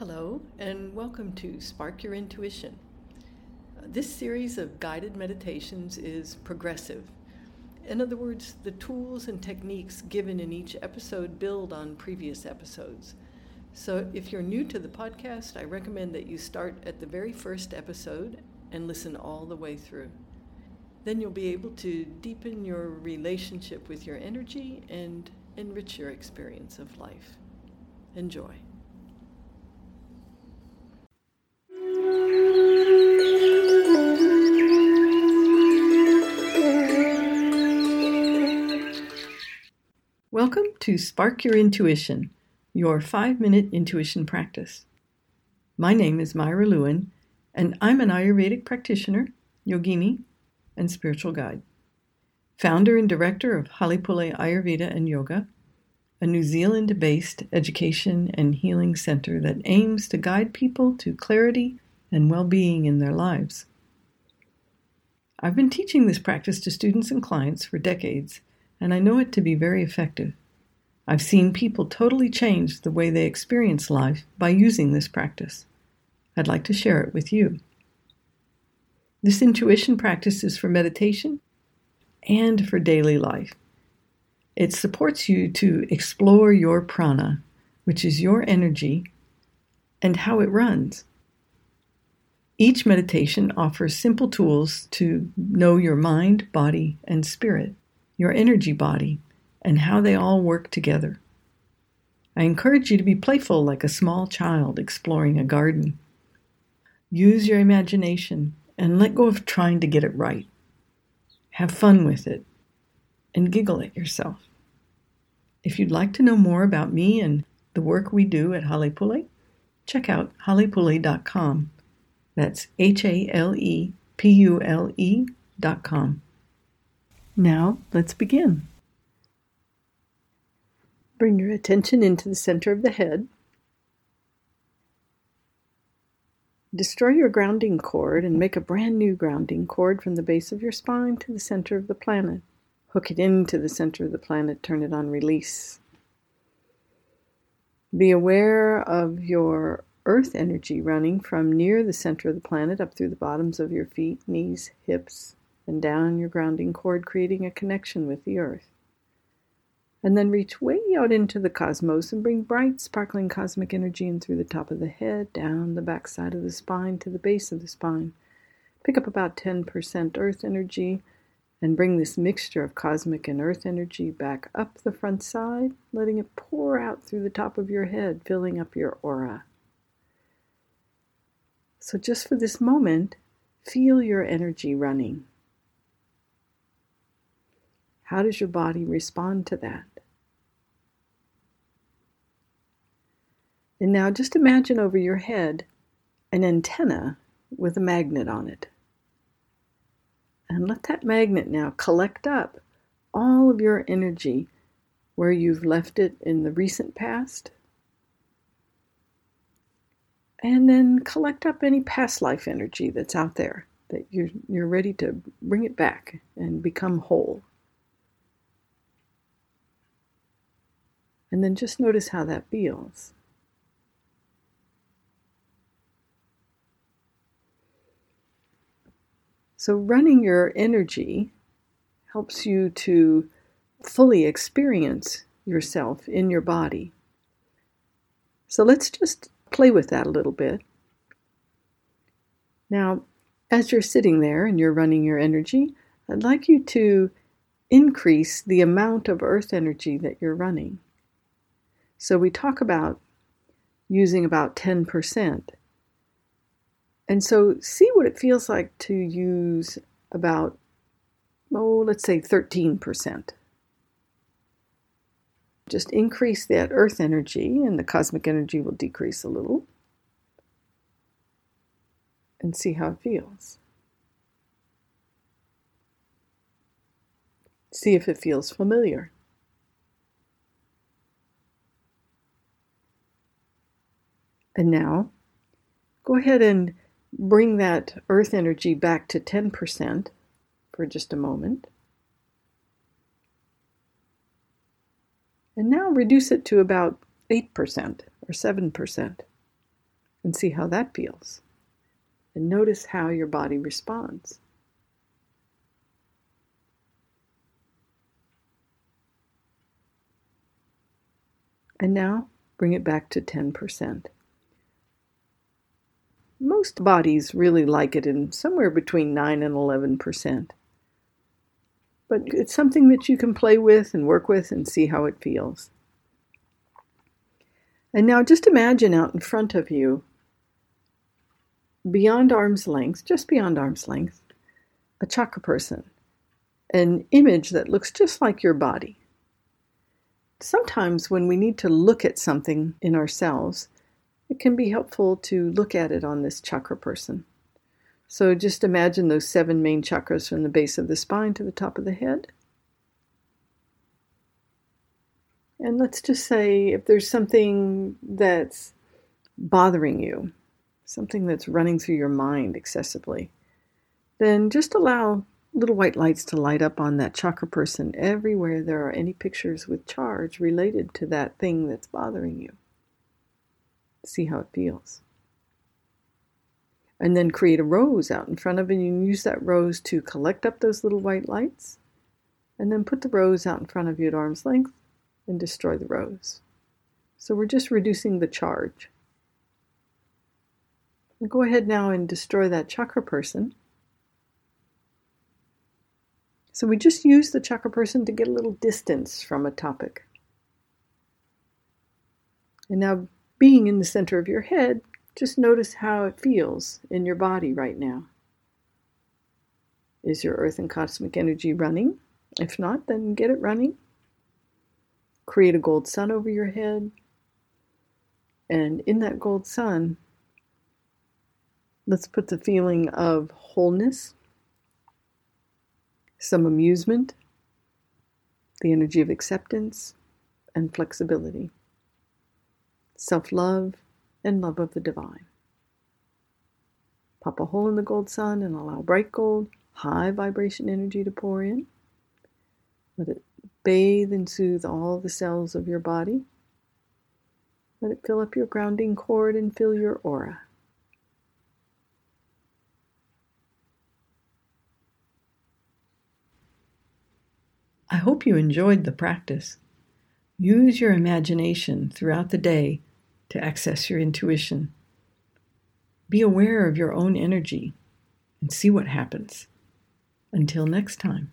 Hello, and welcome to Spark Your Intuition. This series of guided meditations is progressive. In other words, the tools and techniques given in each episode build on previous episodes. So if you're new to the podcast, I recommend that you start at the very first episode and listen all the way through. Then you'll be able to deepen your relationship with your energy and enrich your experience of life. Enjoy. To Spark Your Intuition, your five minute intuition practice. My name is Myra Lewin, and I'm an Ayurvedic practitioner, yogini, and spiritual guide. Founder and director of Halepule Ayurveda and Yoga, a New Zealand based education and healing center that aims to guide people to clarity and well being in their lives. I've been teaching this practice to students and clients for decades and I know it to be very effective. I've seen people totally change the way they experience life by using this practice. I'd like to share it with you. This intuition practice is for meditation and for daily life. It supports you to explore your prana, which is your energy, and how it runs. Each meditation offers simple tools to know your mind, body, and spirit your energy body, and how they all work together. I encourage you to be playful like a small child exploring a garden. Use your imagination and let go of trying to get it right. Have fun with it and giggle at yourself. If you'd like to know more about me and the work we do at Halepule, check out halepule.com. That's H A L E P U L E.com. Now, let's begin. Bring your attention into the center of the head. Destroy your grounding cord and make a brand new grounding cord from the base of your spine to the center of the planet. Hook it into the center of the planet, turn it on release. Be aware of your earth energy running from near the center of the planet up through the bottoms of your feet, knees, hips, and down your grounding cord, creating a connection with the earth. And then reach way out into the cosmos and bring bright, sparkling cosmic energy in through the top of the head, down the back side of the spine to the base of the spine. Pick up about 10% earth energy and bring this mixture of cosmic and earth energy back up the front side, letting it pour out through the top of your head, filling up your aura. So, just for this moment, feel your energy running. How does your body respond to that? And now just imagine over your head an antenna with a magnet on it. And let that magnet now collect up all of your energy where you've left it in the recent past. And then collect up any past life energy that's out there that you're, you're ready to bring it back and become whole. And then just notice how that feels. So, running your energy helps you to fully experience yourself in your body. So, let's just play with that a little bit. Now, as you're sitting there and you're running your energy, I'd like you to increase the amount of earth energy that you're running. So we talk about using about 10%. And so see what it feels like to use about, oh, let's say 13%. Just increase that earth energy, and the cosmic energy will decrease a little. And see how it feels. See if it feels familiar. And now, go ahead and bring that earth energy back to 10% for just a moment. And now reduce it to about 8% or 7%. and see how that feels. And notice how your body responds. And now bring it back to 10%. Most bodies really like it in somewhere between 9 and 11%. But it's something that you can play with and work with and see how it feels. And now just imagine out in front of you, beyond arm's length, just beyond arm's length, a chakra person, an image that looks just like your body. Sometimes when we need to look at something in ourselves, it can be helpful to look at it on this chakra person. So just imagine those seven main chakras from the base of the spine to the top of the head. And let's just say if there's something that's bothering you, something that's running through your mind excessively, then just allow little white lights to light up on that chakra person everywhere there are any pictures with charge related to that thing that's bothering you. See how it feels. And then create a rose out in front of it and use that rose to collect up those little white lights. And then put the rose out in front of you at arm's length and destroy the rose. So we're just reducing the charge. And go ahead now and destroy that chakra person. So we just use the chakra person to get a little distance from a topic. And now, being in the center of your head, just notice how it feels in your body right now. Is your earth and cosmic energy running? If not, then get it running. Create a gold sun over your head. And in that gold sun, let's put the feeling of wholeness some amusement, the energy of acceptance and flexibility, self love and love of the divine. Pop a hole in the gold sun and allow bright gold, high vibration energy to pour in. Let it bathe and soothe all the cells of your body. Let it fill up your grounding cord and fill your aura. I hope you enjoyed the practice. Use your imagination throughout the day to access your intuition. Be aware of your own energy and see what happens. Until next time.